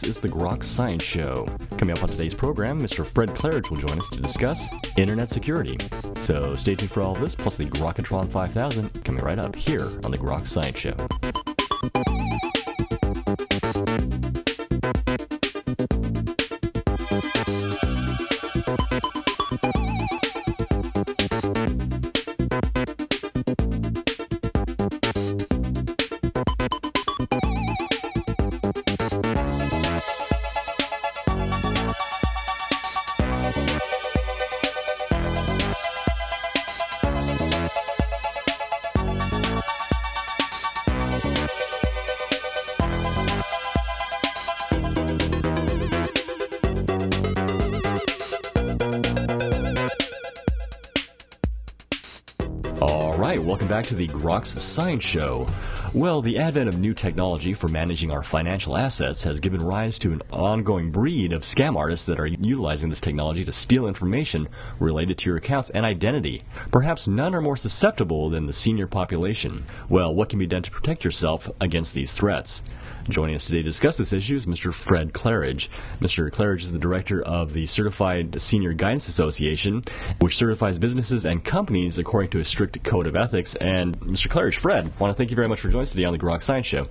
This is the Grok Science Show. Coming up on today's program, Mr. Fred Claridge will join us to discuss internet security. So stay tuned for all this, plus the Grokatron 5000 coming right up here on the Grok Science Show. Back to the Groks Science Show. Well, the advent of new technology for managing our financial assets has given rise to an ongoing breed of scam artists that are utilizing this technology to steal information related to your accounts and identity. Perhaps none are more susceptible than the senior population. Well, what can be done to protect yourself against these threats? Joining us today to discuss this issue is Mr. Fred Claridge. Mr. Claridge is the director of the Certified Senior Guidance Association, which certifies businesses and companies according to a strict code of ethics. And Mr. Claridge, Fred, I want to thank you very much for joining us today on the Grok Science Show.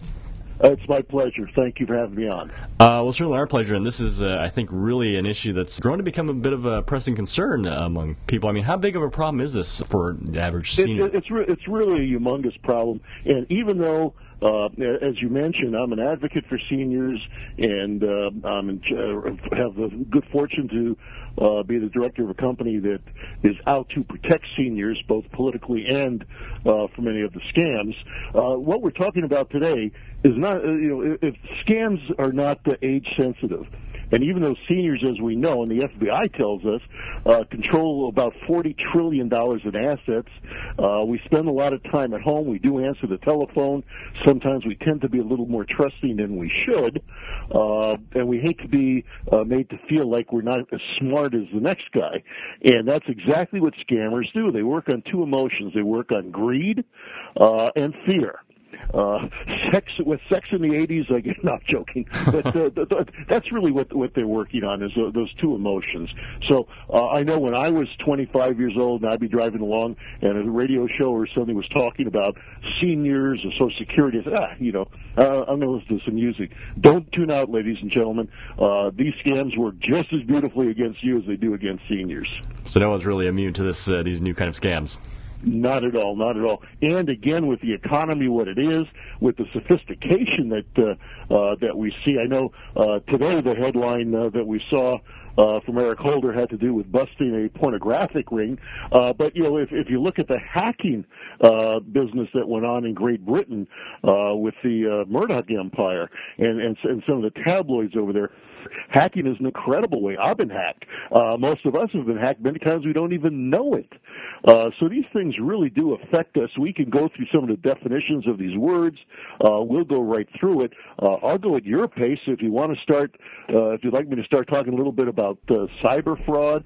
Uh, it's my pleasure. Thank you for having me on. Uh, well, certainly our pleasure, and this is, uh, I think, really an issue that's grown to become a bit of a pressing concern among people. I mean, how big of a problem is this for the average senior? It, it's, re- it's really a humongous problem, and even though uh, as you mentioned, I'm an advocate for seniors, and uh, I'm in, uh, have the good fortune to uh, be the director of a company that is out to protect seniors, both politically and uh, from any of the scams. Uh, what we're talking about today is not, uh, you know, if scams are not age sensitive. And even though seniors, as we know, and the FBI tells us, uh, control about $40 trillion in assets, uh, we spend a lot of time at home. We do answer the telephone. Sometimes we tend to be a little more trusting than we should. Uh, and we hate to be uh, made to feel like we're not as smart as the next guy. And that's exactly what scammers do. They work on two emotions. They work on greed uh, and fear uh, sex with sex in the 80s. I get not joking, but uh, the, the, that's really what what they're working on is uh, those two emotions. So uh, I know when I was 25 years old and I'd be driving along and a radio show or something was talking about seniors or Social Security, said, ah, you know, uh, I'm going to listen to some music. Don't tune out, ladies and gentlemen. Uh, these scams work just as beautifully against you as they do against seniors. So no one's really immune to this uh, these new kind of scams. Not at all, not at all. And again, with the economy what it is, with the sophistication that uh, uh, that we see, I know uh, today the headline uh, that we saw uh, from Eric Holder had to do with busting a pornographic ring. Uh, but you know, if, if you look at the hacking uh, business that went on in Great Britain uh, with the uh, Murdoch empire and, and and some of the tabloids over there, hacking is an incredible way. I've been hacked. Uh, most of us have been hacked many times we don't even know it. Uh, so these things really do affect us. We can go through some of the definitions of these words. Uh, we'll go right through it. Uh, I'll go at your pace if you want to start. Uh, if you'd like me to start talking a little bit about uh, cyber fraud,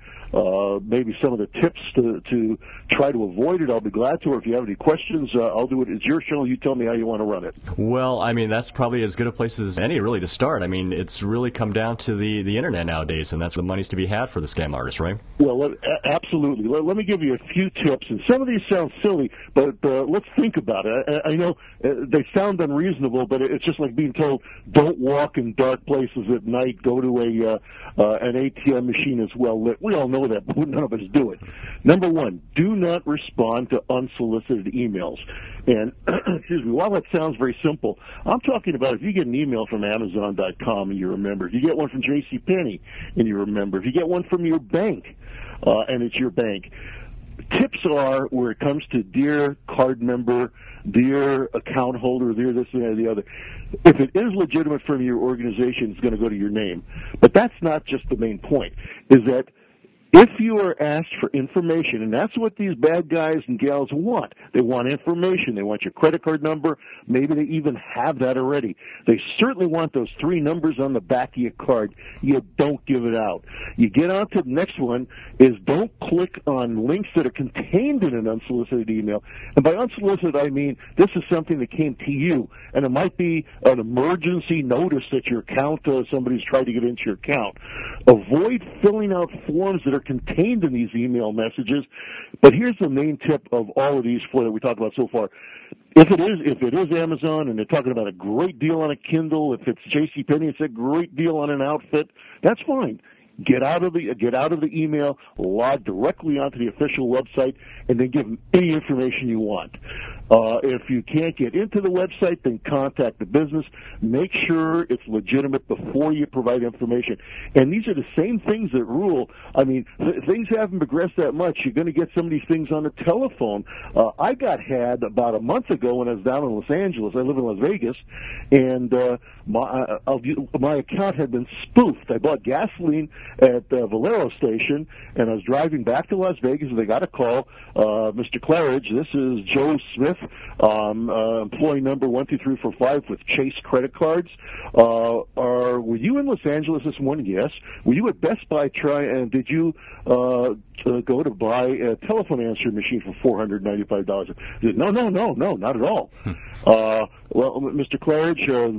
maybe some of the tips to, to try to avoid it, I'll be glad to. Or if you have any questions, I'll do it. It's your show. You tell me how you want to run it. Well, I mean, that's probably as good a place as any, really, to start. I mean, it's really come down to the, the internet nowadays, and that's the money's to be had for the scam artists, right? Well, let, absolutely. Let, let, me give you a few tips, and some of these sound silly, but uh, let's think about it. I, I know uh, they sound unreasonable, but it's just like being told, don't walk in dark places at night, go to a uh, uh an ATM machine as well lit. We all know that, but none of us do it. Number one, do not respond to unsolicited emails. And excuse me, while that sounds very simple, I'm talking about if you get an email from Amazon.com and you remember, if you get one from J.C. Penney and you remember, if you get one from your bank uh, and it's your bank, tips are where it comes to dear card member, dear account holder, dear this and the other. If it is legitimate from your organization, it's going to go to your name. But that's not just the main point. Is that If you are asked for information, and that's what these bad guys and gals want, they want information. They want your credit card number. Maybe they even have that already. They certainly want those three numbers on the back of your card. You don't give it out. You get on to the next one is don't click on links that are contained in an unsolicited email. And by unsolicited, I mean this is something that came to you, and it might be an emergency notice that your account, uh, somebody's tried to get into your account. Avoid filling out forms that are contained in these email messages. But here's the main tip of all of these four that we talked about so far. If it is if it is Amazon and they're talking about a great deal on a Kindle, if it's J.C. Penney, it's a great deal on an outfit. That's fine. Get out of the get out of the email, log directly onto the official website, and then give them any information you want. Uh, if you can't get into the website, then contact the business. Make sure it's legitimate before you provide information. And these are the same things that rule. I mean, th- things haven't progressed that much. You're going to get some of these things on the telephone. Uh, I got had about a month ago when I was down in Los Angeles. I live in Las Vegas, and uh, my uh, my account had been spoofed. I bought gasoline at the Valero station, and I was driving back to Las Vegas, and they got a call. Uh, Mr. Claridge, this is Joe Smith, um, uh, employee number one two three four five with Chase credit cards. Uh, are were you in Los Angeles this morning? Yes. Were you at Best Buy? Try and did you uh, to go to buy a telephone answering machine for four hundred ninety five dollars? No, no, no, no, not at all. Uh, well, Mr. Claridge, uh,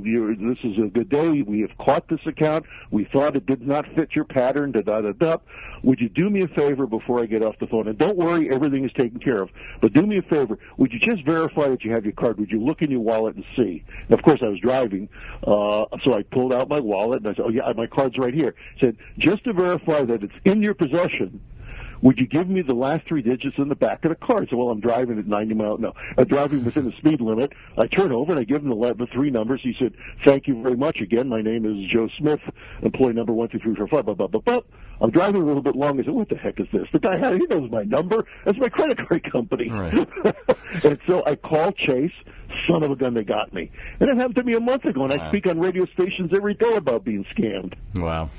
this is a good day. We have caught this account. We thought it did not fit your pattern. Da da da da. Would you do me a favor before I get off the phone? And don't worry, everything is taken care of. But do me a favor. Would you just verify that you have your card? Would you look in your wallet and see? And of course, I was driving, uh, so I pulled out my wallet and I said, "Oh yeah, my card's right here." I said just to verify that it's in your possession would you give me the last three digits in the back of the car? So, well, I'm driving at 90 miles, no, I'm driving within the speed limit. I turn over and I give him the, the three numbers. He said, thank you very much. Again, my name is Joe Smith, employee number one, two, three, four, five, blah, blah, blah, blah. I'm driving a little bit long. I said, what the heck is this? The guy, had he knows my number. That's my credit card company. Right. and so I call Chase. Son of a gun, they got me. And it happened to me a month ago, and wow. I speak on radio stations every day about being scammed. Wow.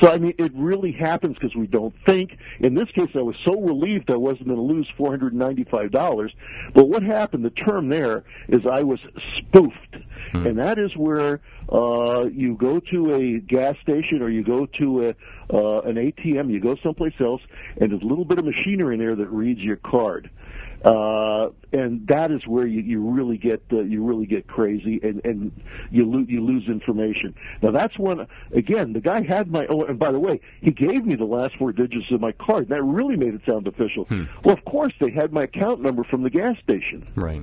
So I mean, it really happens because we don't think. In this case, I was so relieved I wasn't going to lose four hundred ninety-five dollars. But what happened? The term there is I was spoofed, hmm. and that is where uh, you go to a gas station or you go to a uh, an ATM, you go someplace else, and there's a little bit of machinery in there that reads your card. Uh, and that is where you, you really get uh, you really get crazy and and you lose you lose information. Now that's when again the guy had my oh and by the way he gave me the last four digits of my card. That really made it sound official. Hmm. Well, of course they had my account number from the gas station. Right.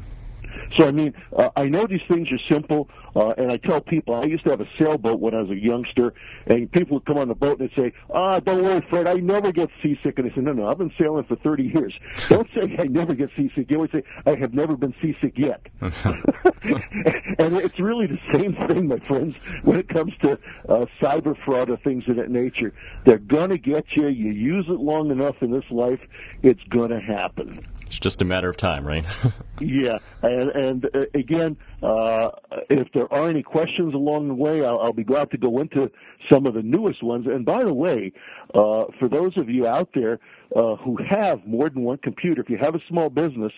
So I mean, uh, I know these things are simple, uh, and I tell people I used to have a sailboat when I was a youngster, and people would come on the boat and say, "Ah, don't worry, Fred, I never get seasick." And I said, "No, no, I've been sailing for 30 years. Don't say I never get seasick. You always say I have never been seasick yet." and it's really the same thing, my friends, when it comes to uh, cyber fraud or things of that nature. They're gonna get you. You use it long enough in this life, it's gonna happen. It's just a matter of time, right? yeah, and, and uh, again, uh, if there are any questions along the way, I'll, I'll, be glad to go into some of the newest ones. And by the way, uh, for those of you out there uh, who have more than one computer, if you have a small business,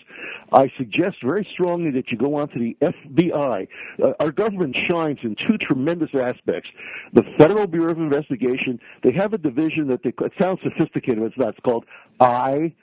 I suggest very strongly that you go onto the FBI. Uh, our government shines in two tremendous aspects. The Federal Bureau of Investigation, they have a division that they, it sounds sophisticated, but it's not. It's called I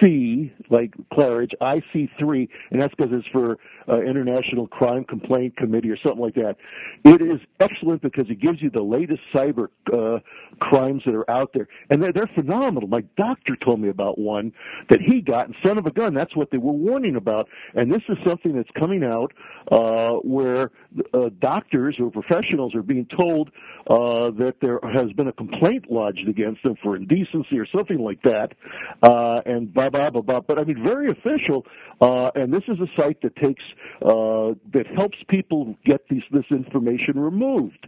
C, like Claridge, IC3, and that's because it's for uh, International Crime Complaint Committee or something like that. It is excellent because it gives you the latest cyber uh, crimes that are out there, and they're, they're phenomenal. My doctor told me about one that he got, and son of a gun, that's what they were warning about. And this is something that's coming out uh, where uh, doctors or professionals are being told uh, that there has been a complaint lodged against them for indecency or something like that, uh, and blah blah blah blah. But I mean, very official. Uh, and this is a site that takes uh, that helps people get these, this information removed.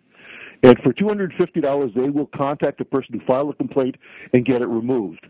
And for $250, they will contact the person who filed a complaint and get it removed.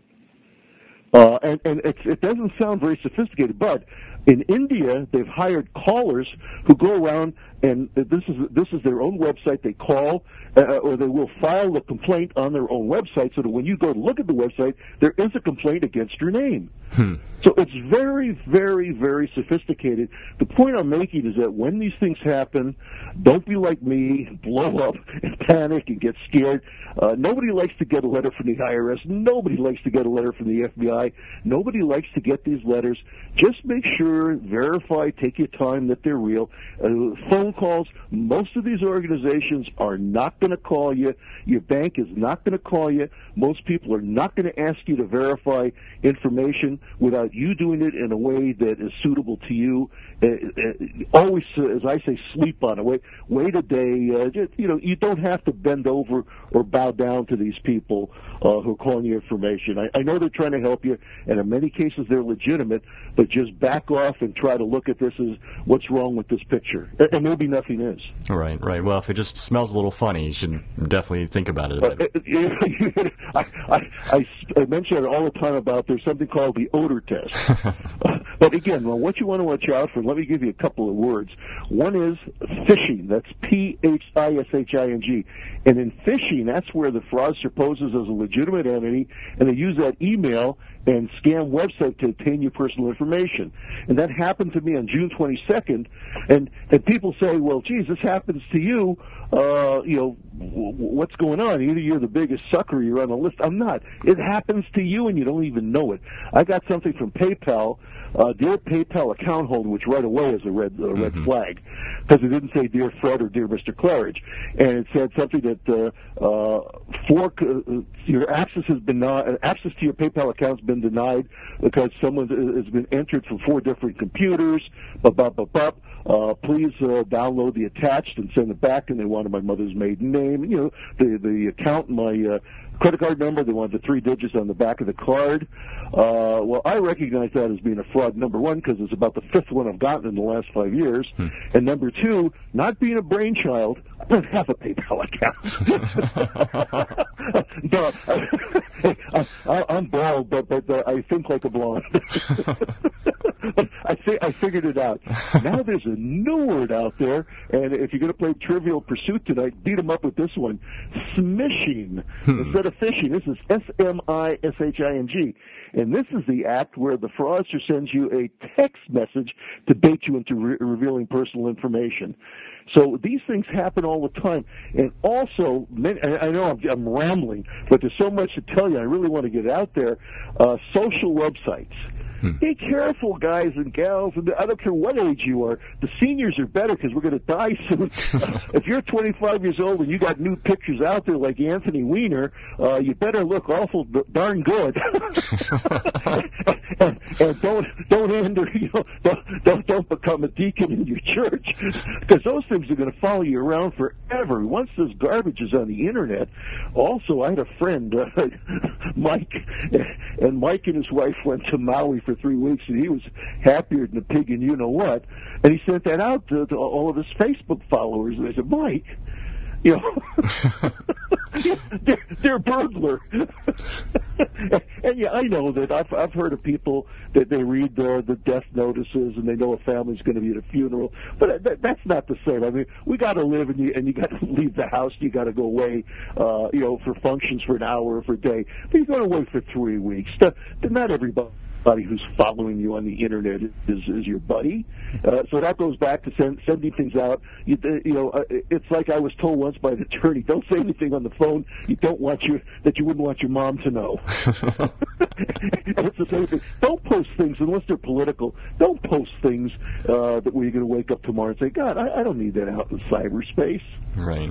Uh, and and it doesn't sound very sophisticated, but in India, they've hired callers who go around and this is this is their own website. They call uh, or they will file a complaint on their own website, so that when you go to look at the website, there is a complaint against your name. Hmm. So it's very, very, very sophisticated. The point I'm making is that when these things happen, don't be like me, blow up and panic and get scared. Uh, nobody likes to get a letter from the IRS. Nobody likes to get a letter from the FBI. Nobody likes to get these letters. Just make sure, verify, take your time that they're real. Uh, phone calls. Most of these organizations are not going to call you. Your bank is not going to call you. Most people are not going to ask you to verify information without you doing it in a way that is suitable to you. Uh, uh, always, uh, as I say, sleep on it. Wait, wait a day. Uh, just, you know, you don't have to bend over or bow down to these people uh, who are calling you information. I, I know they're trying to help you, and in many cases they're legitimate. But just back off and try to look at this as what's wrong with this picture, and maybe nothing is. Right, right. Well, if it just smells a little funny, you should definitely think about it. Uh, I, I, I, I mention it all the time about there's something called the odor test. but again, well, what you want to watch out for, let me give you a couple of words. One is phishing. That's P H I S H I N G. And in phishing, that's where the fraudster poses as a legitimate entity, and they use that email and scam website to obtain your personal information. And that happened to me on June 22nd. And and people say, well, geez, this happens to you. Uh, you know, w- what's going on? Either you're the biggest sucker, you're on the list. I'm not. It happens to you, and you don't even know it. I got something from PayPal uh, dear PayPal account holder, which right away is a red uh, red mm-hmm. flag because it didn't say dear Fred or dear Mr. Claridge, and it said something that uh, uh, for uh, your access has been not, access to your PayPal account has been denied because someone has been entered from four different computers. Blah blah blah blah. Uh, please uh, download the attached and send it back. And they wanted my mother's maiden name, you know, the the account, my uh, credit card number. They wanted the three digits on the back of the card. Uh, well, I recognize that as being a fraud. Number one, because it's about the fifth one I've gotten in the last five years, hmm. and number two, not being a brainchild, I don't have a PayPal account. no, I, am bald, but but uh, I think like a blonde. I I figured it out. Now there's a new word out there, and if you're going to play Trivial Pursuit tonight, beat them up with this one: smishing hmm. instead of phishing. This is S M I S H I N G, and this is the act where the fraudster sends you a text message to bait you into re- revealing personal information. So these things happen all the time. And also, I know I'm, I'm rambling, but there's so much to tell you. I really want to get out there. Uh, social websites. Hmm. Be careful, guys and gals. And I don't care what age you are. The seniors are better because we're going to die soon. if you're 25 years old and you got new pictures out there like Anthony Weiner, uh, you better look awful darn good. and, and don't don't enter, you know, don't, don't don't become a deacon in your church because those things are going to follow you around forever. Once this garbage is on the internet. Also, I had a friend, uh, Mike, and Mike and his wife went to Maui for three weeks, and he was happier than a pig and you know what. And he sent that out to, to all of his Facebook followers. And they said, Mike, you know, they're, they're burglar. and yeah, I know that I've I've heard of people that they read the the death notices and they know a family's going to be at a funeral, but that, that's not the same. I mean, we got to live and you and you got to leave the house. You got to go away, uh, you know, for functions for an hour or for a day. But you're going away for three weeks. Not everybody buddy who's following you on the internet is, is your buddy. Uh, so that goes back to send, sending things out. You, uh, you know, uh, it's like I was told once by an attorney: don't say anything on the phone you don't want your that you wouldn't want your mom to know. it's the same thing. Don't post things unless they're political. Don't post things uh, that where you're going to wake up tomorrow and say, "God, I, I don't need that out in cyberspace." Right.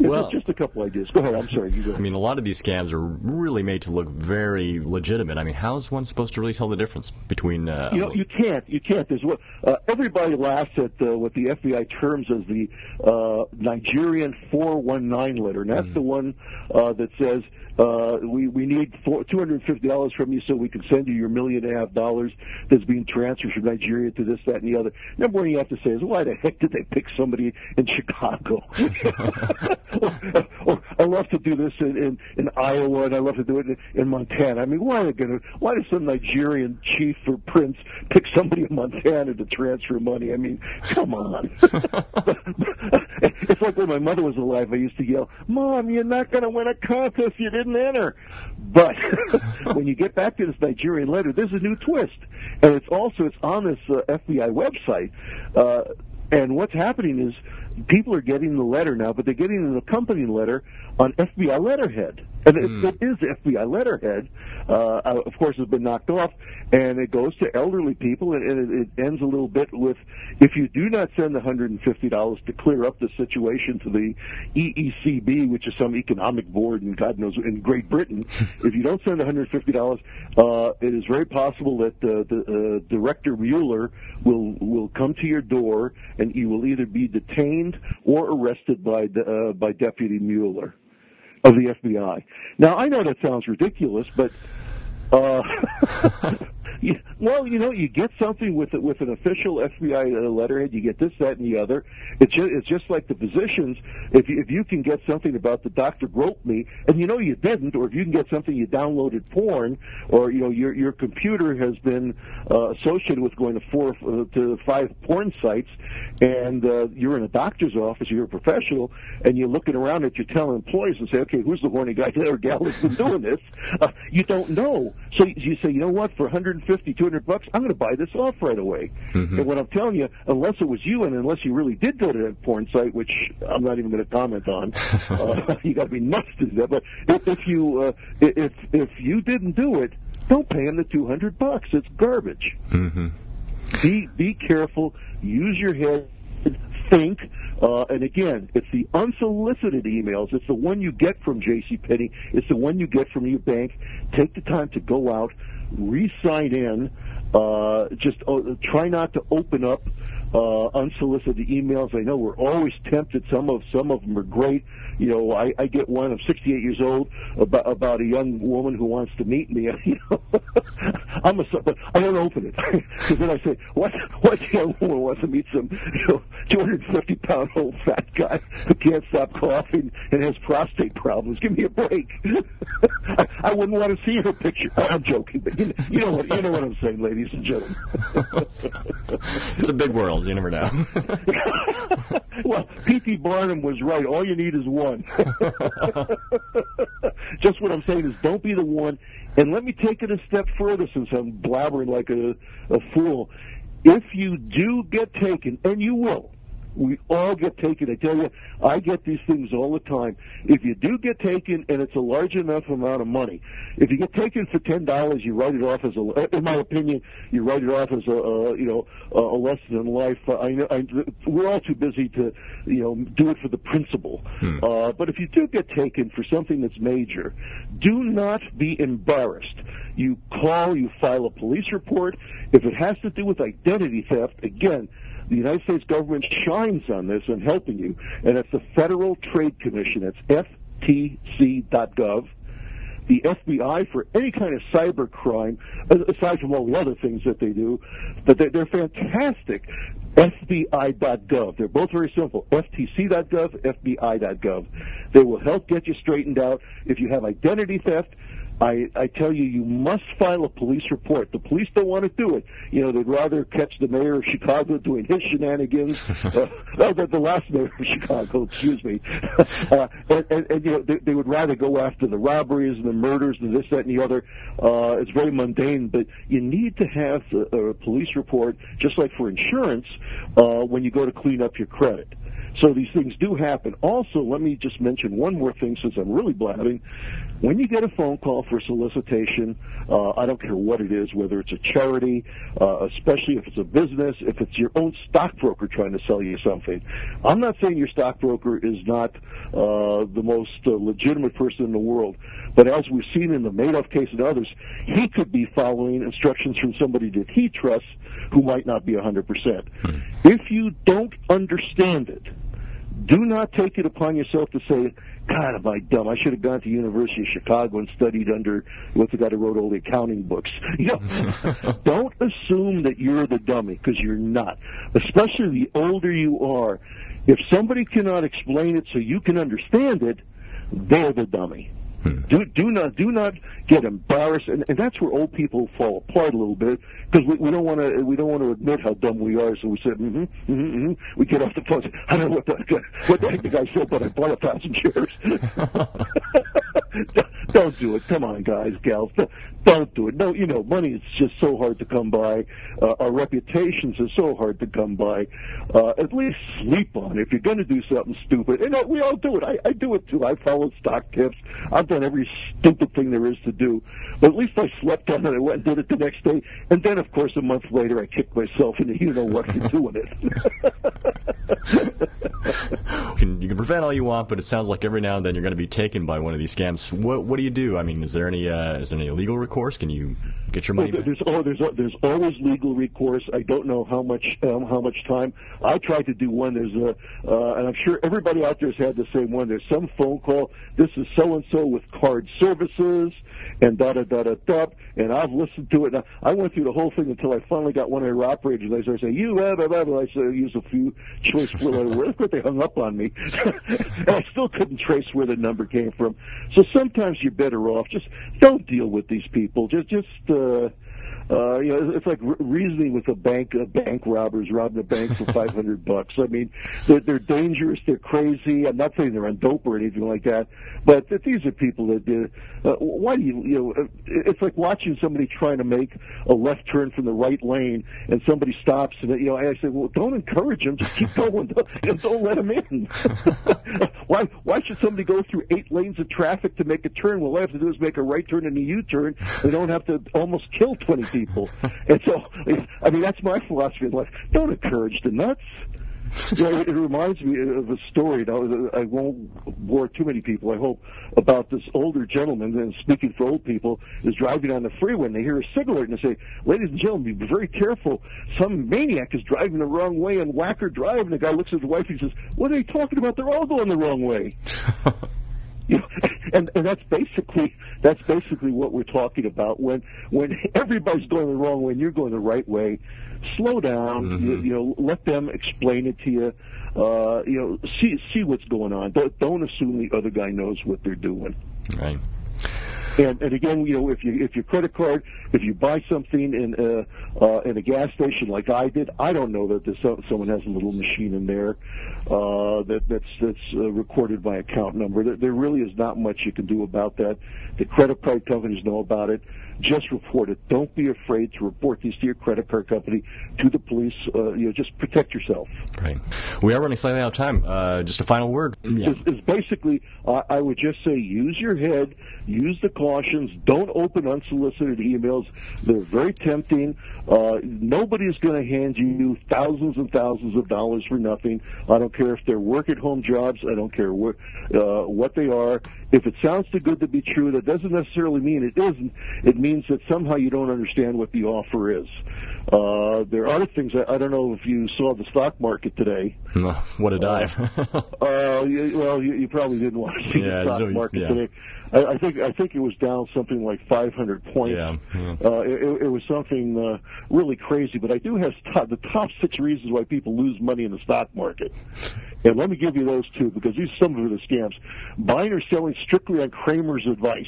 Well, just a couple ideas. Go ahead. I'm sorry. You go I mean, a lot of these scams are really made to look very legitimate. I mean, how is one supposed to really tell the difference between? Uh, you know, you can't. You can't. There's what uh, everybody laughs at uh, what the FBI terms as the uh, Nigerian 419 letter, and that's mm-hmm. the one uh, that says uh, we we need $250 from you so we can send you your million and a half dollars that's being transferred from Nigeria to this, that, and the other. Number one you have to say is, why the heck did they pick somebody in Chicago? or, or, I love to do this in, in, in Iowa, and I love to do it in, in Montana. I mean, why are they going to? Why does some Nigerian chief or prince pick somebody in Montana to transfer money? I mean, come on. it's like when my mother was alive. I used to yell, "Mom, you're not going to win a contest you didn't enter." But when you get back to this Nigerian letter, there's a new twist, and it's also it's on this uh, FBI website. Uh, and what's happening is people are getting the letter now, but they're getting an accompanying letter on FBI letterhead. And mm. it, it is FBI letterhead. Uh, of course, has been knocked off, and it goes to elderly people, and, and it, it ends a little bit with, if you do not send the $150 to clear up the situation to the EECB, which is some economic board in God knows in Great Britain, if you don't send $150, uh, it is very possible that uh, the uh, Director Mueller will will come to your door, and you will either be detained or arrested by the, uh, by Deputy Mueller of the FBI. Now, I know that sounds ridiculous, but uh, well, you know, you get something with it with an official FBI uh, letterhead. You get this, that, and the other. It's just, it's just like the physicians. If you, if you can get something about the doctor groped me, and you know you didn't, or if you can get something you downloaded porn, or you know your your computer has been uh, associated with going to four uh, to five porn sites, and uh, you're in a doctor's office, you're a professional, and you're looking around at your employees and say, okay, who's the horny guy or gal that's been doing this? Uh, you don't know, so you say, you know what, for 150, 200 bucks, I'm going to buy this off right away. Mm-hmm. And what I'm telling you, unless it was you, and unless you really did go to that porn site, which I'm not even going to comment on, uh, you got to be nuts to do that. But if, if you uh, if if you didn't do it, don't pay him the 200 bucks. It's garbage. Mm-hmm. Be be careful. Use your head. Think. Uh, and again, it's the unsolicited emails. It's the one you get from J.C. Penney. It's the one you get from your bank. Take the time to go out, re-sign in. Uh, just uh, try not to open up uh, unsolicited emails. I know we're always tempted. Some of some of them are great. You know, I, I get one. I'm 68 years old about about a young woman who wants to meet me. You know, I'm a but I don't open it because then I say, what what young woman wants to meet some you know 250 pound old fat guy who can't stop coughing and has prostate problems? Give me a break. I, I wouldn't want to see her picture. I'm joking, but you know, you know what you know what I'm saying, ladies and gentlemen. it's a big world. You never know. well, P.T. Barnum was right. All you need is one. Just what I'm saying is don't be the one. And let me take it a step further since I'm blabbering like a, a fool. If you do get taken, and you will, we all get taken. I tell you, I get these things all the time. If you do get taken, and it's a large enough amount of money, if you get taken for ten dollars, you write it off as a. In my opinion, you write it off as a, a you know a lesson in life. I know I, we're all too busy to you know do it for the principle. Hmm. Uh, but if you do get taken for something that's major, do not be embarrassed. You call, you file a police report. If it has to do with identity theft, again the United States government shines on this and helping you, and it's the Federal Trade Commission. It's ftc.gov. The FBI for any kind of cyber crime, aside from all the other things that they do, but they're fantastic. FBI.gov. They're both very simple. FTC.gov, FBI.gov. They will help get you straightened out. If you have identity theft, I, I tell you, you must file a police report. The police don't want to do it. You know, they'd rather catch the mayor of Chicago doing his shenanigans. uh, the, the last mayor of Chicago, excuse me. uh, and, and, and, you know, they, they would rather go after the robberies and the murders and this, that, and the other. Uh, it's very mundane, but you need to have a, a police report, just like for insurance, uh, when you go to clean up your credit. So these things do happen. Also, let me just mention one more thing since I'm really blabbing. When you get a phone call for solicitation, uh, I don't care what it is, whether it's a charity, uh, especially if it's a business, if it's your own stockbroker trying to sell you something. I'm not saying your stockbroker is not uh, the most uh, legitimate person in the world, but as we've seen in the Madoff case and others, he could be following instructions from somebody that he trusts who might not be 100%. Hmm. If you don't understand it, do not take it upon yourself to say, God, am I dumb? I should have gone to University of Chicago and studied under what's the guy who wrote all the accounting books. You know, don't assume that you're the dummy because you're not. Especially the older you are. If somebody cannot explain it so you can understand it, they're the dummy. Hmm. Do do not do not get embarrassed, and, and that's where old people fall apart a little bit because we, we don't want to we don't want to admit how dumb we are. So we say, mm-hmm, mm-hmm, mm-hmm. we get off the phone. I don't know what the what the heck the guy said, but I bought a thousand shares. don't do it. Come on, guys, gals. Don't do it. No, you know, money is just so hard to come by. Uh, our reputations are so hard to come by. Uh, at least sleep on it. If you're going to do something stupid, and uh, we all do it. I, I do it too. I follow stock tips. I've done every stupid thing there is to do. But at least I slept on it. I went and did it the next day. And then, of course, a month later, I kicked myself into you know what for doing it. can, you can prevent all you want, but it sounds like every now and then you're going to be taken by one of these scams. What, what do you do? I mean, is there any uh, is there any legal recourse? Can you get your money well, there's, Oh, there's there's always legal recourse. I don't know how much um, how much time. I tried to do one. There's a, uh, and I'm sure everybody out there has had the same one. There's some phone call. This is so and so with card services, and da da da da da. And I've listened to it. Now, I went through the whole thing until I finally got one of their operators. I started saying, "You blah blah blah." blah. I said, use a few choice words, but they hung up on me, and I still couldn't trace where the number came from. So sometimes you're better off just don't deal with these people. Just just. Uh, 额 uh, you know, it's like reasoning with a bank, uh, bank robbers robbing a bank for 500 bucks. I mean, they're, they're dangerous, they're crazy. I'm not saying they're on dope or anything like that, but that these are people that, uh, uh, why do you, you know, uh, it's like watching somebody trying to make a left turn from the right lane and somebody stops and, you know, I say, well, don't encourage them, just keep going, don't, don't let them in. why, why should somebody go through eight lanes of traffic to make a turn? Well, all they have to do is make a right turn and a U-turn. They don't have to almost kill 20 people and so, I mean, that's my philosophy in life. Don't encourage the nuts. you know, it, reminds me of a story. Now, I won't bore too many people, I hope, about this older gentleman, and speaking for old people, is driving on the freeway, and they hear a cigarette, and they say, ladies and gentlemen, be very careful. Some maniac is driving the wrong way on Wacker Drive, and the guy looks at his wife and says, what are they talking about? They're all going the wrong way. You know, and, and that's basically that's basically what we're talking about. When when everybody's going the wrong way and you're going the right way, slow down. Mm-hmm. You, you know, let them explain it to you. Uh, you know, see see what's going on. Don't, don't assume the other guy knows what they're doing. Right. And, and again, you know, if you if your credit card, if you buy something in a uh, in a gas station like I did, I don't know that there's so, someone has a little machine in there uh, that that's that's uh, recorded by account number. There, there really is not much you can do about that. The credit card companies know about it just report it. Don't be afraid to report these to your credit card company, to the police. Uh, you know, just protect yourself. Right. We are running slightly out of time. Uh, just a final word. Yeah. It's, it's basically, uh, I would just say, use your head, use the cautions. Don't open unsolicited emails. They're very tempting. Uh, nobody's going to hand you thousands and thousands of dollars for nothing. I don't care if they're work-at-home jobs. I don't care what uh, what they are. If it sounds too good to be true, that doesn't necessarily mean it isn't. It means that somehow you don't understand what the offer is. Uh, there are things. I, don't know if you saw the stock market today. what a dive! uh, you, well, you, you, probably didn't want to see yeah, the stock market yeah. today. I, I think I think it was down something like 500 points. Yeah, yeah. Uh, it, it was something uh, really crazy. But I do have top, the top six reasons why people lose money in the stock market, and let me give you those two because these some of the scams. Buying or selling strictly on Cramer's advice.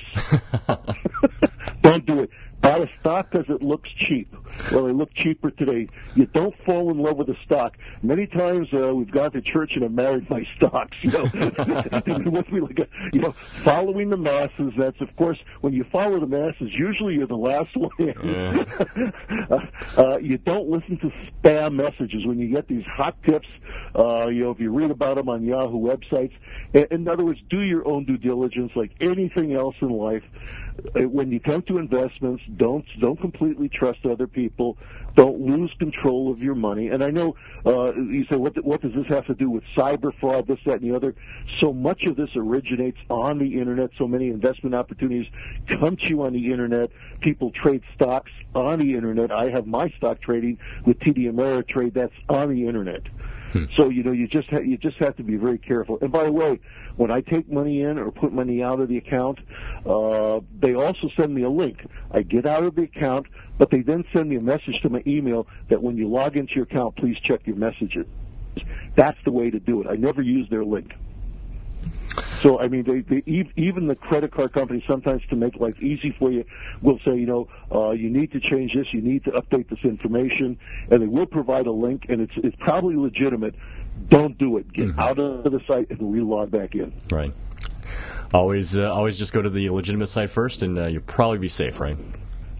Don't do it. Buy a stock because it looks cheap. Well, they look cheaper today. You don't fall in love with a stock. Many times uh, we've gone to church and have married my stocks. You know, with me like a, you know, following the masses. That's of course when you follow the masses. Usually you're the last one. Yeah. uh, uh, you don't listen to spam messages when you get these hot tips. Uh, you know, if you read about them on Yahoo websites. In, in other words, do your own due diligence. Like anything else in life, uh, when you come to investments don't don't completely trust other people. Don't lose control of your money. And I know uh, you say, what what does this have to do with cyber fraud? This, that, and the other. So much of this originates on the internet. So many investment opportunities come to you on the internet. People trade stocks on the internet. I have my stock trading with TD Ameritrade. That's on the internet. Hmm. So you know you just ha- you just have to be very careful. And by the way, when I take money in or put money out of the account, uh, they also send me a link. I get out of the account, but they then send me a message to my email that when you log into your account, please check your messages. That's the way to do it. I never use their link. So I mean, they, they, even the credit card companies sometimes to make life easy for you will say, you know, uh, you need to change this, you need to update this information, and they will provide a link, and it's it's probably legitimate. Don't do it. Get mm-hmm. out of the site and relog back in. Right. Always, uh, always just go to the legitimate site first, and uh, you'll probably be safe, right?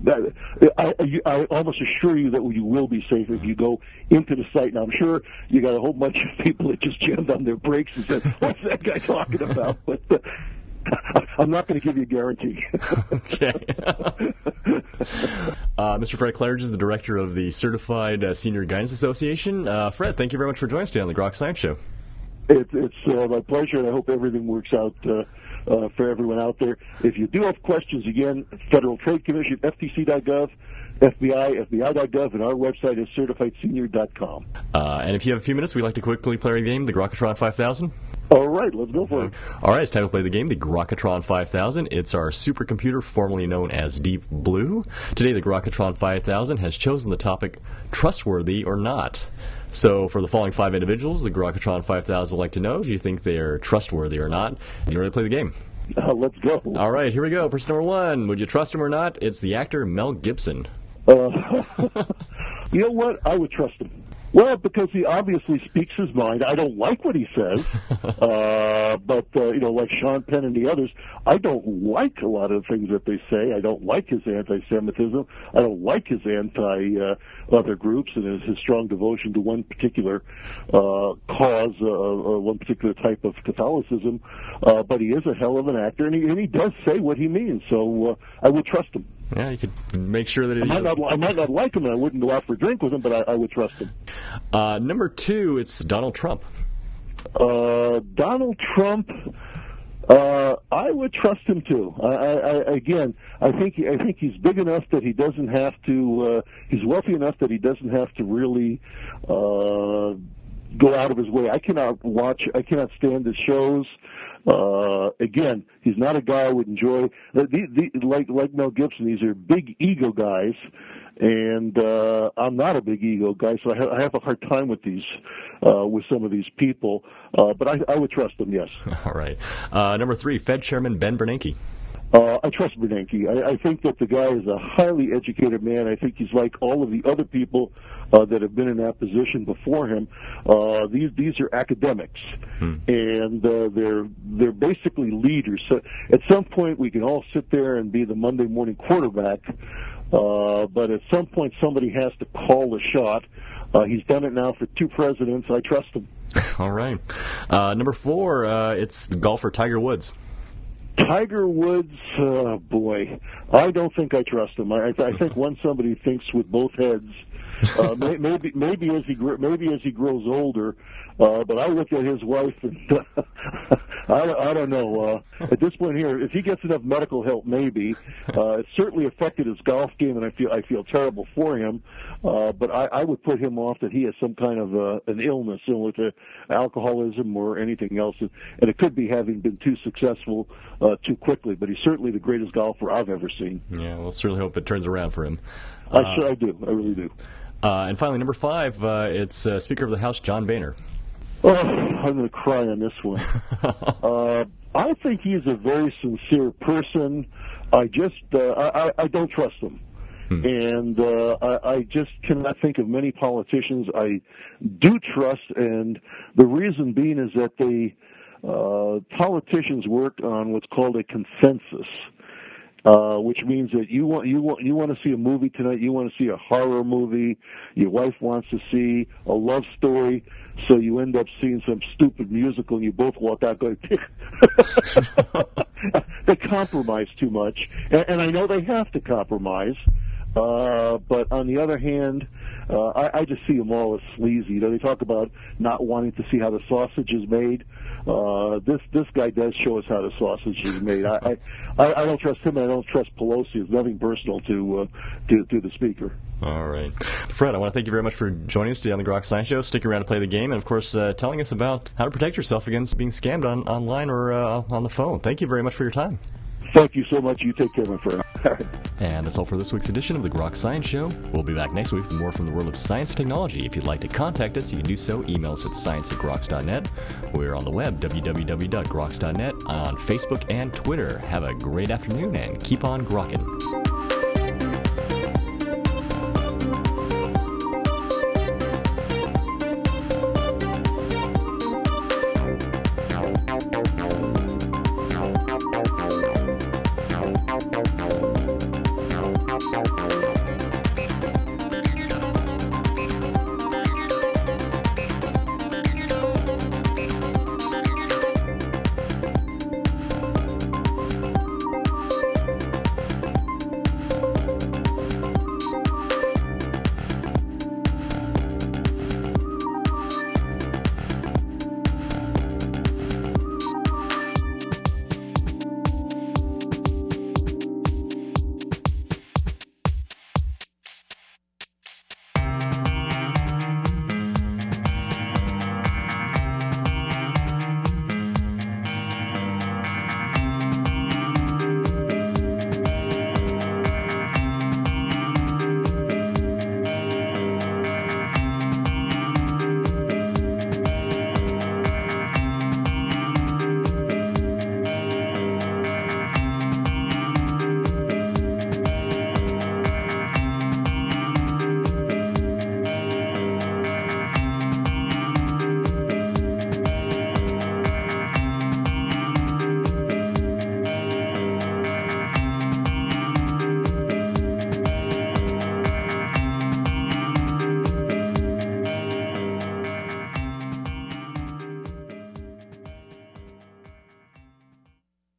That, I, I almost assure you that you will be safe if you go into the site. Now, I'm sure you got a whole bunch of people that just jammed on their brakes and said, "What's that guy talking about?" But uh, I'm not going to give you a guarantee. okay. uh, Mr. Fred Claridge is the director of the Certified uh, Senior Guidance Association. Uh, Fred, thank you very much for joining us today on the Grok Science Show. It, it's uh, my pleasure, and I hope everything works out uh, for everyone out there. If you do have questions, again, Federal Trade Commission, FTC.gov, FBI, FBI.gov, and our website is certifiedsenior.com. Uh, and if you have a few minutes, we'd like to quickly play our game, the Grokatron 5000. All right, let's go for it. All right, it's time to play the game, the Grokatron 5000. It's our supercomputer formerly known as Deep Blue. Today, the Grokatron 5000 has chosen the topic trustworthy or not. So, for the following five individuals, the Grokatron 5000 would like to know do you think they're trustworthy or not? You ready to play the game? Uh, let's go. All right, here we go. Person number one. Would you trust him or not? It's the actor Mel Gibson. Uh, you know what? I would trust him. Well, because he obviously speaks his mind. I don't like what he says, uh, but uh, you know, like Sean Penn and the others, I don't like a lot of the things that they say. I don't like his anti-Semitism. I don't like his anti-other uh, groups and his, his strong devotion to one particular uh, cause, uh, or one particular type of Catholicism. Uh, but he is a hell of an actor, and he, and he does say what he means. So uh, I would trust him. Yeah, you could make sure that it I might, not, I might not like him, and I wouldn't go out for a drink with him, but I, I would trust him. Uh, number two, it's Donald Trump. Uh, Donald Trump. Uh, I would trust him too. I, I, again, I think I think he's big enough that he doesn't have to. Uh, he's wealthy enough that he doesn't have to really uh, go out of his way. I cannot watch. I cannot stand the shows. Uh, again, he's not a guy I would enjoy. The, the, like like Mel Gibson, these are big ego guys, and uh, I'm not a big ego guy, so I, ha- I have a hard time with these uh, with some of these people. Uh, but I, I would trust them. Yes. All right. Uh, number three, Fed Chairman Ben Bernanke. Uh, I trust Bernanke. I, I think that the guy is a highly educated man. I think he's like all of the other people uh, that have been in that position before him. Uh, these these are academics, hmm. and uh, they're they're basically leaders. So at some point, we can all sit there and be the Monday morning quarterback. Uh, but at some point, somebody has to call the shot. Uh, he's done it now for two presidents. I trust him. All right. Uh, number four, uh, it's the golfer Tiger Woods. Tiger Woods, oh boy, I don't think I trust him. I, I think once somebody thinks with both heads, uh, maybe maybe as he maybe as he grows older, uh, but I look at his wife and uh, I, I don't know. Uh, at this point here, if he gets enough medical help, maybe. Uh, it's certainly affected his golf game, and I feel I feel terrible for him. Uh, but I, I would put him off that he has some kind of uh, an illness similar to alcoholism or anything else, and, and it could be having been too successful uh, too quickly. But he's certainly the greatest golfer I've ever seen. Yeah, we'll certainly hope it turns around for him. I uh, sure I do. I really do. Uh, and finally, number five, uh, it's uh, Speaker of the House John Boehner. Oh, I'm going to cry on this one. uh, I think he's a very sincere person. I just uh, I, I don't trust him. Hmm. And uh, I, I just cannot think of many politicians I do trust, and the reason being is that they uh, politicians work on what's called a consensus. Uh, which means that you want you want you want to see a movie tonight. You want to see a horror movie. Your wife wants to see a love story. So you end up seeing some stupid musical, and you both walk out going, "They compromise too much." And, and I know they have to compromise, Uh, but on the other hand, uh, I, I just see them all as sleazy. You know, they talk about not wanting to see how the sausage is made. Uh, this this guy does show us how the sausage is made. I I, I don't trust him. and I don't trust Pelosi. It's nothing personal to uh, to to the speaker. All right, Fred. I want to thank you very much for joining us today on the Grok Science Show. Sticking around to play the game, and of course, uh, telling us about how to protect yourself against being scammed on online or uh, on the phone. Thank you very much for your time. Thank you so much. You take care, my friend. and that's all for this week's edition of the Grok Science Show. We'll be back next week with more from the world of science and technology. If you'd like to contact us, you can do so. Email us at science at groks.net. We're on the web, www.groks.net, on Facebook and Twitter. Have a great afternoon and keep on grokking.